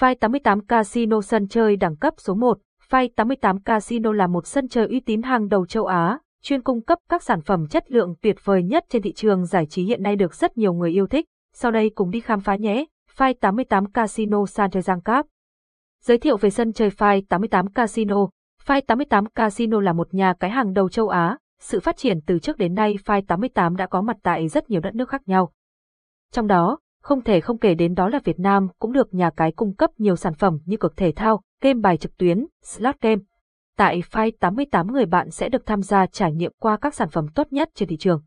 File 88 Casino sân chơi đẳng cấp số 1. File 88 Casino là một sân chơi uy tín hàng đầu châu Á, chuyên cung cấp các sản phẩm chất lượng tuyệt vời nhất trên thị trường giải trí hiện nay được rất nhiều người yêu thích. Sau đây cùng đi khám phá nhé. File 88 Casino sân chơi giang cáp. Giới thiệu về sân chơi File 88 Casino. File 88 Casino là một nhà cái hàng đầu châu Á. Sự phát triển từ trước đến nay File 88 đã có mặt tại rất nhiều đất nước khác nhau. Trong đó, không thể không kể đến đó là Việt Nam cũng được nhà cái cung cấp nhiều sản phẩm như cược thể thao, game bài trực tuyến, slot game. Tại File 88 người bạn sẽ được tham gia trải nghiệm qua các sản phẩm tốt nhất trên thị trường.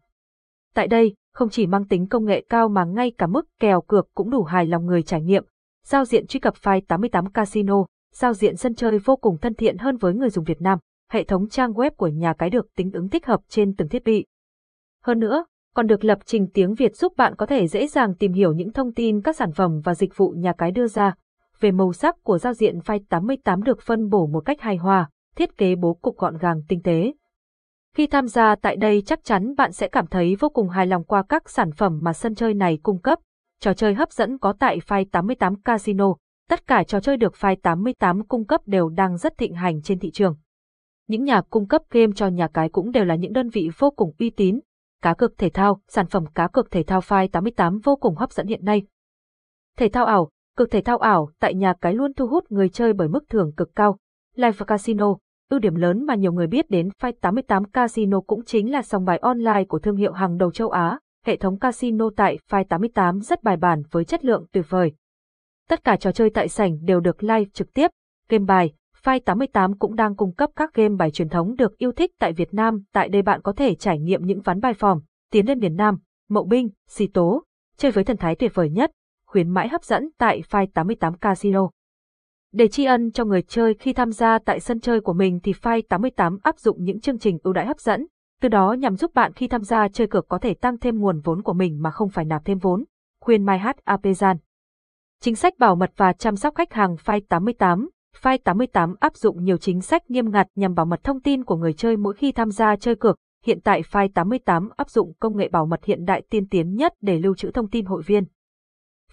Tại đây, không chỉ mang tính công nghệ cao mà ngay cả mức kèo cược cũng đủ hài lòng người trải nghiệm. Giao diện truy cập File 88 Casino, giao diện sân chơi vô cùng thân thiện hơn với người dùng Việt Nam. Hệ thống trang web của nhà cái được tính ứng thích hợp trên từng thiết bị. Hơn nữa, còn được lập trình tiếng Việt giúp bạn có thể dễ dàng tìm hiểu những thông tin các sản phẩm và dịch vụ nhà cái đưa ra. Về màu sắc của giao diện file 88 được phân bổ một cách hài hòa, thiết kế bố cục gọn gàng tinh tế. Khi tham gia tại đây chắc chắn bạn sẽ cảm thấy vô cùng hài lòng qua các sản phẩm mà sân chơi này cung cấp. Trò chơi hấp dẫn có tại file 88 Casino, tất cả trò chơi được file 88 cung cấp đều đang rất thịnh hành trên thị trường. Những nhà cung cấp game cho nhà cái cũng đều là những đơn vị vô cùng uy tín, cá cược thể thao, sản phẩm cá cược thể thao File 88 vô cùng hấp dẫn hiện nay. Thể thao ảo, cược thể thao ảo tại nhà cái luôn thu hút người chơi bởi mức thưởng cực cao. Live Casino, ưu điểm lớn mà nhiều người biết đến File 88 Casino cũng chính là sòng bài online của thương hiệu hàng đầu châu Á. Hệ thống casino tại File 88 rất bài bản với chất lượng tuyệt vời. Tất cả trò chơi tại sảnh đều được live trực tiếp, game bài, File 88 cũng đang cung cấp các game bài truyền thống được yêu thích tại Việt Nam. Tại đây bạn có thể trải nghiệm những ván bài phòng, tiến lên miền Nam, mậu binh, xì tố, chơi với thần thái tuyệt vời nhất, khuyến mãi hấp dẫn tại File 88 Casino. Để tri ân cho người chơi khi tham gia tại sân chơi của mình thì File 88 áp dụng những chương trình ưu đãi hấp dẫn, từ đó nhằm giúp bạn khi tham gia chơi cược có thể tăng thêm nguồn vốn của mình mà không phải nạp thêm vốn. Khuyên Mai H. Apezan Chính sách bảo mật và chăm sóc khách hàng File 88 File 88 áp dụng nhiều chính sách nghiêm ngặt nhằm bảo mật thông tin của người chơi mỗi khi tham gia chơi cược. Hiện tại File 88 áp dụng công nghệ bảo mật hiện đại tiên tiến nhất để lưu trữ thông tin hội viên.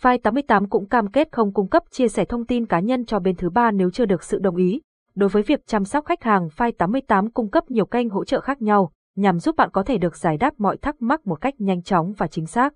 File 88 cũng cam kết không cung cấp chia sẻ thông tin cá nhân cho bên thứ ba nếu chưa được sự đồng ý. Đối với việc chăm sóc khách hàng, File 88 cung cấp nhiều kênh hỗ trợ khác nhau, nhằm giúp bạn có thể được giải đáp mọi thắc mắc một cách nhanh chóng và chính xác.